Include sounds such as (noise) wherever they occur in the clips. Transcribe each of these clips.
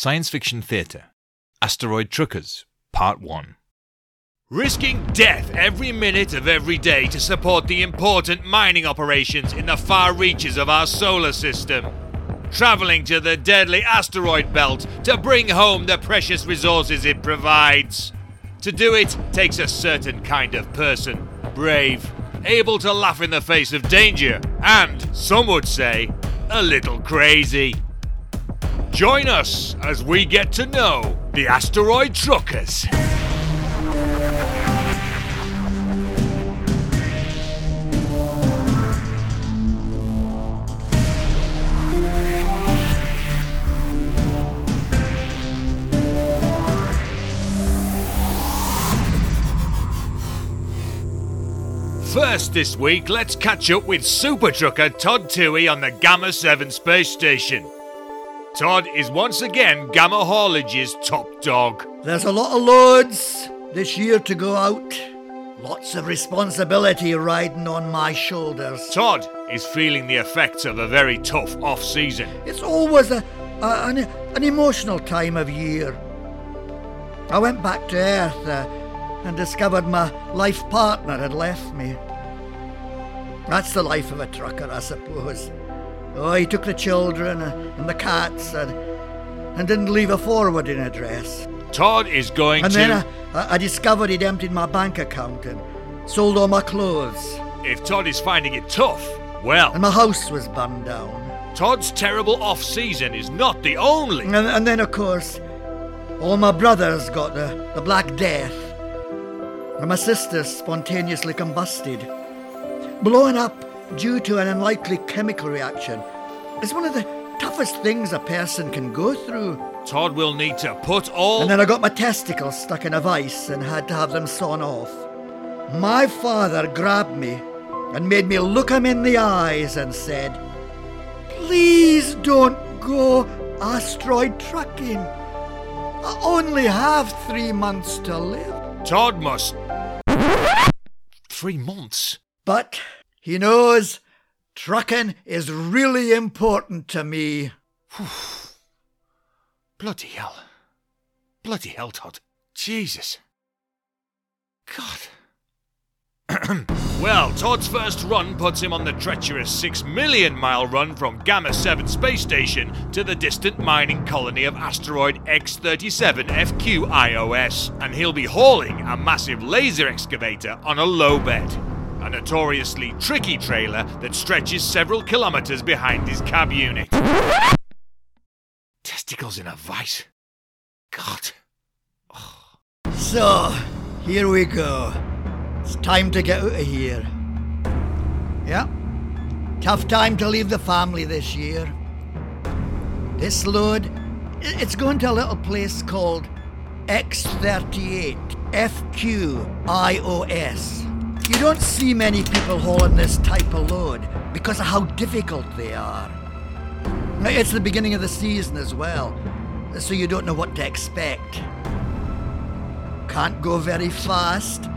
Science Fiction Theatre Asteroid Truckers, Part 1. Risking death every minute of every day to support the important mining operations in the far reaches of our solar system. Travelling to the deadly asteroid belt to bring home the precious resources it provides. To do it takes a certain kind of person brave, able to laugh in the face of danger, and, some would say, a little crazy. Join us as we get to know the asteroid truckers. First this week, let's catch up with Super Trucker Todd Toohey on the Gamma 7 space station. Todd is once again Gamma Haulage's top dog. There's a lot of loads this year to go out. Lots of responsibility riding on my shoulders. Todd is feeling the effects of a very tough off season. It's always a, a an, an, emotional time of year. I went back to Earth uh, and discovered my life partner had left me. That's the life of a trucker, I suppose. Oh, he took the children uh, and the cats and, and didn't leave a forwarding address. Todd is going and to. And then I, I discovered he'd emptied my bank account and sold all my clothes. If Todd is finding it tough, well. And my house was burned down. Todd's terrible off season is not the only. And, and then, of course, all my brothers got the, the Black Death. And my sister spontaneously combusted blowing up due to an unlikely chemical reaction is one of the toughest things a person can go through. Todd will need to put all. And then I got my testicles stuck in a vice and had to have them sawn off. My father grabbed me and made me look him in the eyes and said, Please don't go asteroid trucking. I only have three months to live. Todd must. Three months? But he knows trucking is really important to me. (sighs) Bloody hell. Bloody hell, Todd. Jesus. God. (clears throat) well, Todd's first run puts him on the treacherous 6 million mile run from Gamma 7 space station to the distant mining colony of asteroid X37 FQ IOS, and he'll be hauling a massive laser excavator on a low bed a notoriously tricky trailer that stretches several kilometres behind his cab unit. Testicles in a vice. God. Oh. So, here we go. It's time to get out of here. Yeah. Tough time to leave the family this year. This load, it's going to a little place called X38 FQIOS. You don't see many people hauling this type of load because of how difficult they are. It's the beginning of the season as well, so you don't know what to expect. Can't go very fast,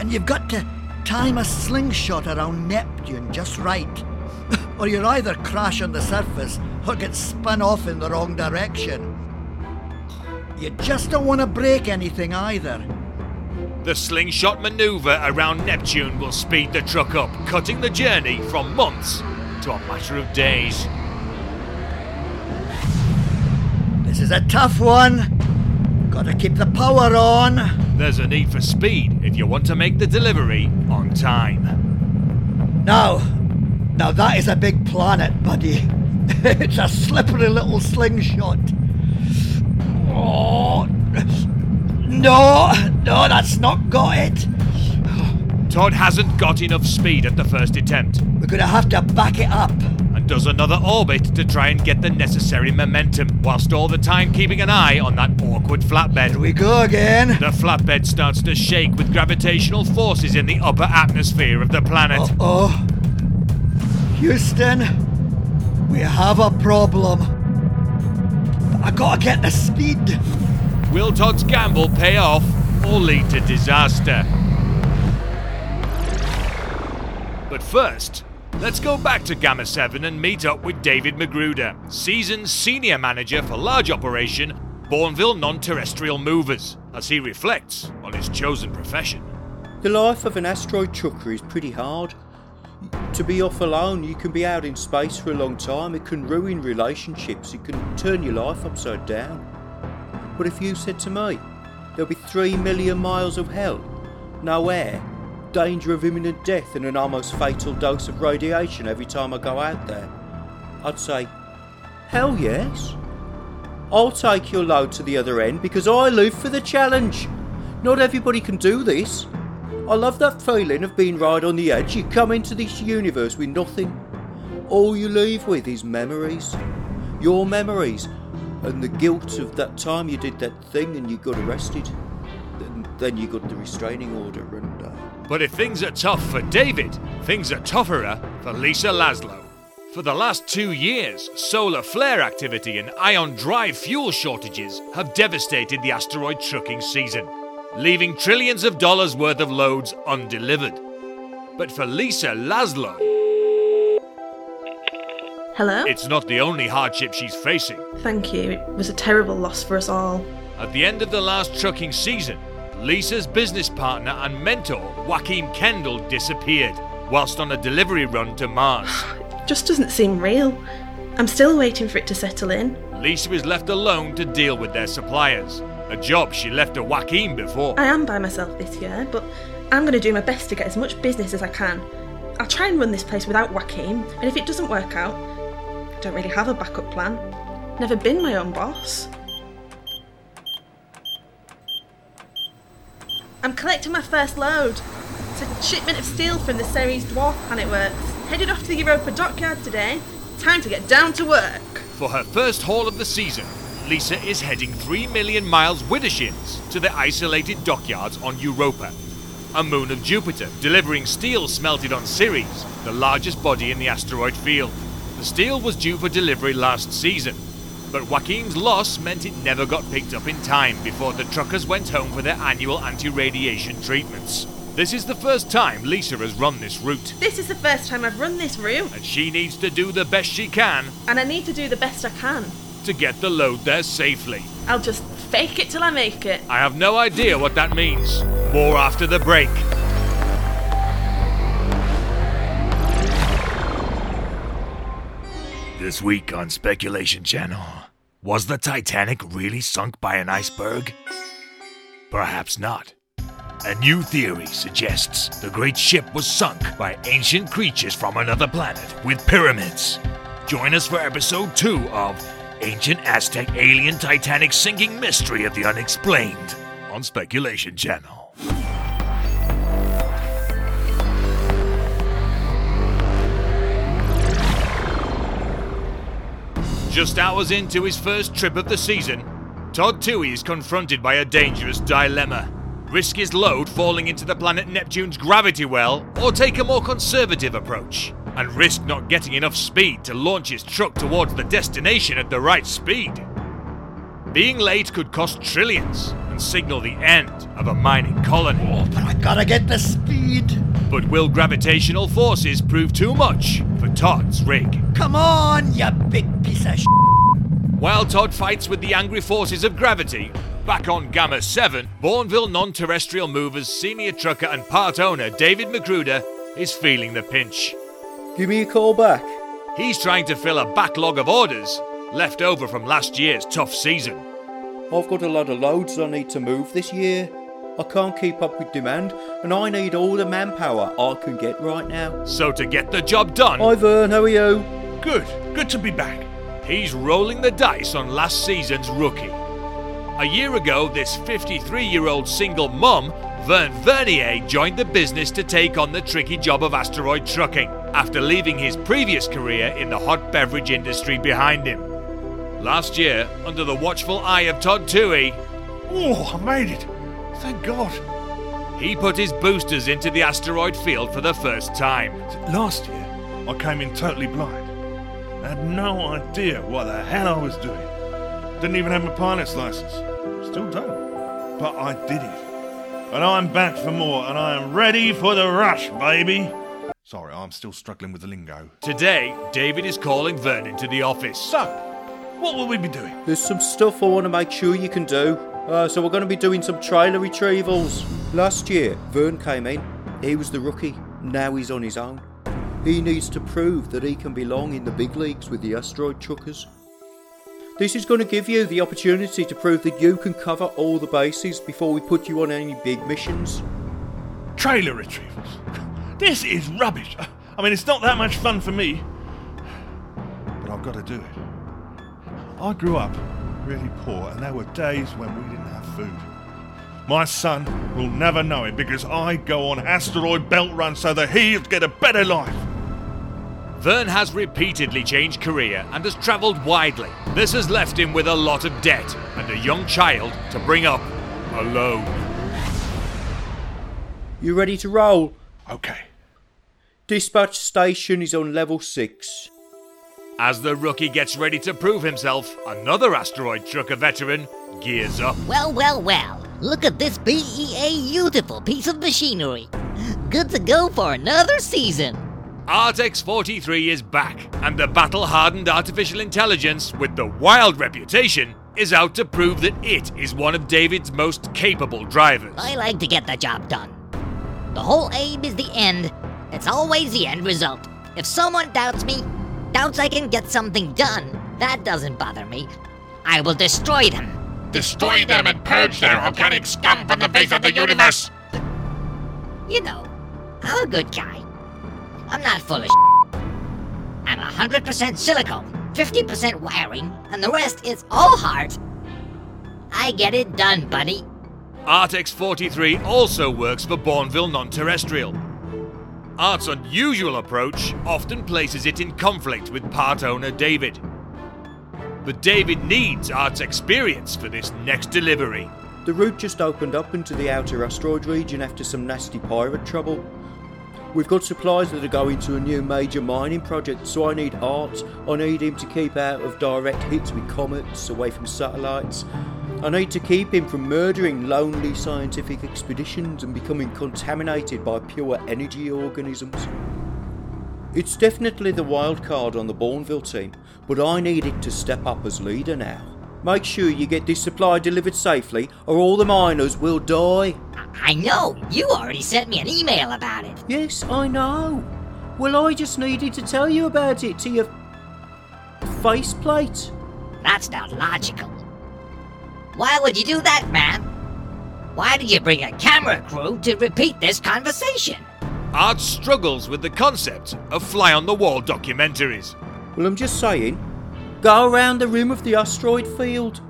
and you've got to time a slingshot around Neptune just right, (laughs) or you'll either crash on the surface or get spun off in the wrong direction. You just don't want to break anything either. The slingshot maneuver around Neptune will speed the truck up, cutting the journey from months to a matter of days. This is a tough one. Gotta keep the power on. There's a need for speed if you want to make the delivery on time. Now, now that is a big planet, buddy. (laughs) it's a slippery little slingshot. Oh, no, no, that's not got it. Todd hasn't got enough speed at the first attempt. We're gonna have to back it up. And does another orbit to try and get the necessary momentum, whilst all the time keeping an eye on that awkward flatbed. Here we go again. The flatbed starts to shake with gravitational forces in the upper atmosphere of the planet. oh. Houston, we have a problem. I gotta get the speed. Will Todd's gamble pay off or lead to disaster? But first, Let's go back to Gamma 7 and meet up with David Magruder, seasoned senior manager for large operation Bournville Non Terrestrial Movers, as he reflects on his chosen profession. The life of an asteroid trucker is pretty hard. To be off alone, you can be out in space for a long time, it can ruin relationships, it can turn your life upside down. But if you said to me, there'll be three million miles of hell, no air, danger of imminent death, and an almost fatal dose of radiation every time I go out there, I'd say, hell yes. I'll take your load to the other end because I live for the challenge. Not everybody can do this. I love that feeling of being right on the edge. You come into this universe with nothing. All you leave with is memories. Your memories. And the guilt of that time you did that thing and you got arrested. And then you got the restraining order and. Uh... But if things are tough for David, things are tougher for Lisa Laszlo. For the last two years, solar flare activity and ion drive fuel shortages have devastated the asteroid trucking season, leaving trillions of dollars worth of loads undelivered. But for Lisa Laszlo, Hello? it's not the only hardship she's facing. Thank you. It was a terrible loss for us all. At the end of the last trucking season, Lisa's business partner and mentor, Joachim Kendall, disappeared whilst on a delivery run to Mars. (sighs) It just doesn't seem real. I'm still waiting for it to settle in. Lisa was left alone to deal with their suppliers, a job she left to Joachim before. I am by myself this year, but I'm going to do my best to get as much business as I can. I'll try and run this place without Joachim, and if it doesn't work out, don't really have a backup plan. Never been my own boss. I'm collecting my first load. It's a shipment of steel from the Ceres Dwarf Planet Works. Headed off to the Europa dockyard today. Time to get down to work. For her first haul of the season, Lisa is heading 3 million miles with shins to the isolated dockyards on Europa, a moon of Jupiter, delivering steel smelted on Ceres, the largest body in the asteroid field. The steel was due for delivery last season, but Joachim's loss meant it never got picked up in time before the truckers went home for their annual anti radiation treatments. This is the first time Lisa has run this route, This is the first time I've run this route, and she needs to do the best she can and I need to do the best I can. to get the load there safely. I'll just fake it till I make it. I have no idea what that means. More after the break. This week on Speculation Channel. Was the Titanic really sunk by an iceberg? Perhaps not. A new theory suggests the great ship was sunk by ancient creatures from another planet with pyramids. Join us for episode 2 of Ancient Aztec Alien Titanic Sinking Mystery of the Unexplained on Speculation Channel. Just hours into his first trip of the season, Todd Toohey is confronted by a dangerous dilemma. Risk his load falling into the planet Neptune's gravity well, or take a more conservative approach, and risk not getting enough speed to launch his truck towards the destination at the right speed. Being late could cost trillions and signal the end of a mining colony. Oh, but I gotta get the speed. But will gravitational forces prove too much for Todd's rig? Come on, you big piece of sh. While Todd fights with the angry forces of gravity, back on Gamma 7, Bourneville non terrestrial movers senior trucker and part owner David Magruder is feeling the pinch. Give me a call back. He's trying to fill a backlog of orders left over from last year's tough season. I've got a lot of loads I need to move this year. I can't keep up with demand, and I need all the manpower I can get right now. So, to get the job done, Hi Vern, how are you? good, good to be back. He's rolling the dice on last season's rookie. A year ago, this 53 year old single mum, Vern Vernier, joined the business to take on the tricky job of asteroid trucking after leaving his previous career in the hot beverage industry behind him. Last year, under the watchful eye of Todd Toohey, Oh, I made it. Thank God. he put his boosters into the asteroid field for the first time. Last year, I came in totally blind. I had no idea what the hell I was doing. Didn't even have my pilot's license. Still don't. But I did it. And I'm back for more, and I am ready for the rush, baby. Sorry, I'm still struggling with the lingo. Today, David is calling Vernon to the office. So, what will we be doing? There's some stuff I want to make sure you can do. Uh, so we're going to be doing some trailer retrievals. Last year, Vern came in. He was the rookie. Now he's on his own. He needs to prove that he can belong in the big leagues with the asteroid truckers. This is going to give you the opportunity to prove that you can cover all the bases before we put you on any big missions. Trailer retrievals. This is rubbish. I mean, it's not that much fun for me. But I've got to do it. I grew up really poor, and there were days when we didn't have food. My son will never know it because I go on asteroid belt run so that he'll get a better life. Vern has repeatedly changed career and has travelled widely. This has left him with a lot of debt and a young child to bring up alone. You ready to roll? Okay. Dispatch station is on level 6. As the rookie gets ready to prove himself, another asteroid trucker veteran gears up. Well, well, well. Look at this BEA beautiful piece of machinery. Good to go for another season. Art X43 is back, and the battle hardened artificial intelligence with the wild reputation is out to prove that it is one of David's most capable drivers. I like to get the job done. The whole aim is the end. It's always the end result. If someone doubts me, doubts I can get something done, that doesn't bother me. I will destroy them. Destroy them and purge their organic scum from the face of the universe! You know, I'm a good guy. I'm not full of I'm 100% silicone, 50% wiring, and the rest is all heart. I get it done, buddy. Art X43 also works for Bourneville Non Terrestrial. Art's unusual approach often places it in conflict with part owner David. But David needs Art's experience for this next delivery. The route just opened up into the outer asteroid region after some nasty pirate trouble. We've got supplies that are going to a new major mining project, so I need Art. I need him to keep out of direct hits with comets, away from satellites. I need to keep him from murdering lonely scientific expeditions and becoming contaminated by pure energy organisms. It's definitely the wild card on the Bourneville team, but I need it to step up as leader now. Make sure you get this supply delivered safely, or all the miners will die. I know, you already sent me an email about it. Yes, I know. Well, I just needed to tell you about it to your faceplate. That's not logical. Why would you do that, man? Why did you bring a camera crew to repeat this conversation? Art struggles with the concept of fly on the wall documentaries. Well, I'm just saying, go around the rim of the asteroid field.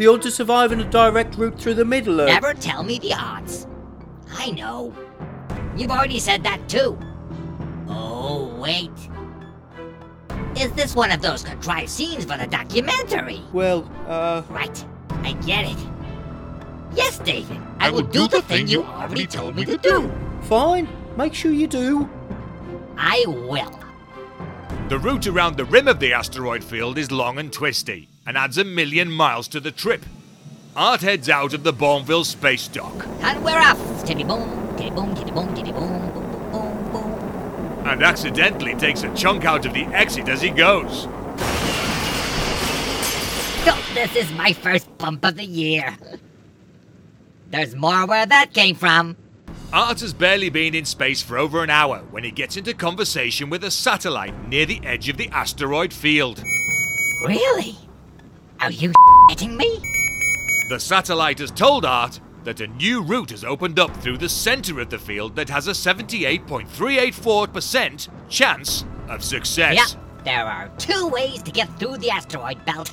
The odds of surviving a direct route through the middle are. Never tell me the odds. I know. You've already said that too. Oh, wait. Is this one of those contrived scenes for the documentary? Well, uh. Right, I get it. Yes, David, I, will do the thing you already told me to do. Fine, make sure you do. I will. The route around the rim of the asteroid field is long and twisty and adds a million miles to the trip. Art heads out of the Bourneville space dock And we're off. Boom, boom, boom, boom, boom, boom, boom, boom. and accidentally takes a chunk out of the exit as he goes. Oh, this is my first bump of the year. There's more where that came from. Art has barely been in space for over an hour when he gets into conversation with a satellite near the edge of the asteroid field. Really? Are you shitting me? The satellite has told Art that a new route has opened up through the center of the field that has a 78.384% chance of success. Yep, there are two ways to get through the asteroid belt.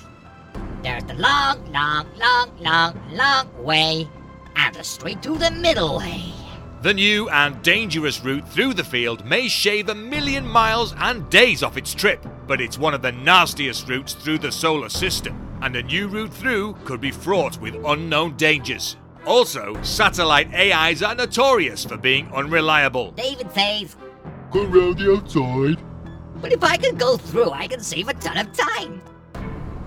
There's the long, long, long, long, long way, and the straight to the middle way. The new and dangerous route through the field may shave a million miles and days off its trip, but it's one of the nastiest routes through the solar system, and a new route through could be fraught with unknown dangers. Also, satellite AIs are notorious for being unreliable. David says, Go round the outside. but if I can go through, I can save a ton of time.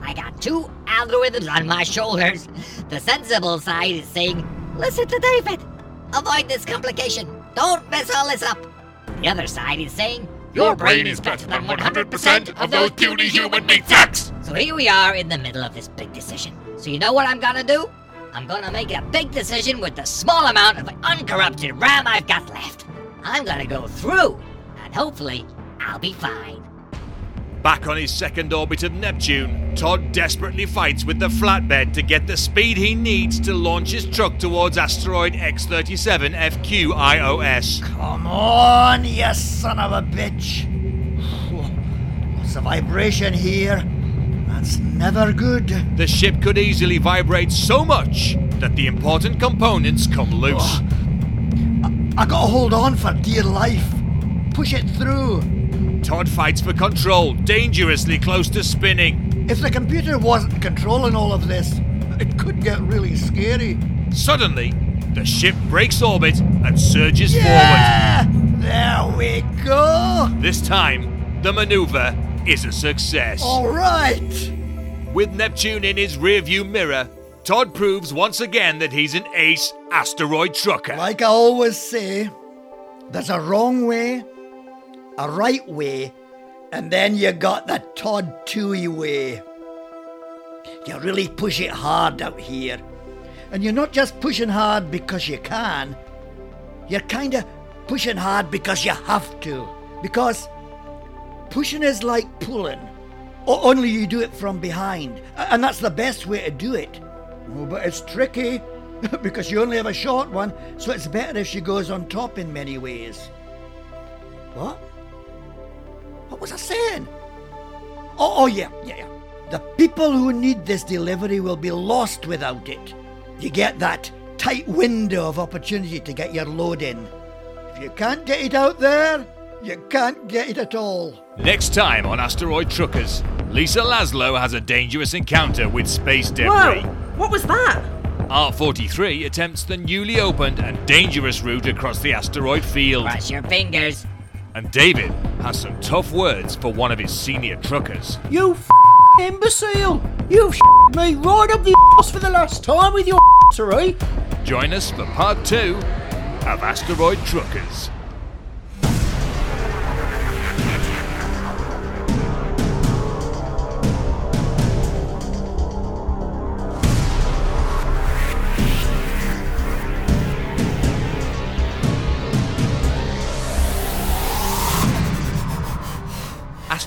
I got two algorithms on my shoulders. The sensible side is saying, listen to David. Avoid this complication. Don't mess all this up. The other side is saying Your brain is better than 100% of those puny human meat sacks! So here we are in the middle of this big decision. So you know what I'm gonna do? I'm gonna make a big decision with the small amount of uncorrupted RAM I've got left. I'm gonna go through, and hopefully, I'll be fine. Back on his second orbit of Neptune, Todd desperately fights with the flatbed to get the speed he needs to launch his truck towards asteroid X37 FQIOS. Come on, you son of a bitch. Lots of vibration here. That's never good. The ship could easily vibrate so much that the important components come loose. Oh, I gotta hold on for dear life. Push it through. Todd fights for control, dangerously close to spinning. If the computer wasn't controlling all of this, it could get really scary. Suddenly, the ship breaks orbit and surges Yeah! There we go! This time, the maneuver is a success. All right. With Neptune in his rearview mirror, Todd proves once again that he's an ace asteroid trucker. Like I always say, there's a wrong way, a right way, and then you got the Todd Tui way. You really push it hard out here. And you're not just pushing hard because you can, you're kind of pushing hard because you have to. Because pushing is like pulling, only you do it from behind. And that's the best way to do it. Oh, but it's tricky (laughs) because you only have a short one, so it's better if she goes on top in many ways. What? What was I saying? Oh, oh yeah, yeah, yeah. The people who need this delivery will be lost without it. You get that tight window of opportunity to get your load in. If you can't get it out there, you can't get it at all. Next time on Asteroid Truckers, Lisa Laszlo has a dangerous encounter with space debris. Whoa! What was that? Art 43 attempts the newly opened and dangerous route across the asteroid field. Cross your fingers. And David has some tough words for one of his senior truckers. You f- imbecile! You've me right up the ass for the last time with your right? Join us for part two of Asteroid Truckers.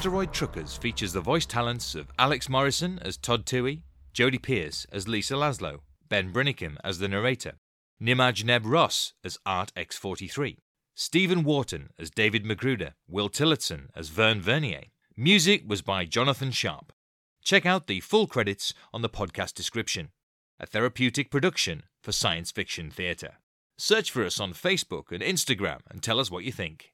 Asteroid Truckers features the voice talents of Alex Morrison as Todd Tui, Jodie Pierce as Lisa Laszlo, Ben Brinnicum as the narrator, Nimaj Neb Ross as Art X43, Stephen Wharton as David Magruder, Will Tillotson as Vern Vernier. Music was by Jonathan Sharp. Check out the full credits on the podcast description. A therapeutic production for science fiction theatre. Search for us on Facebook and Instagram and tell us what you think.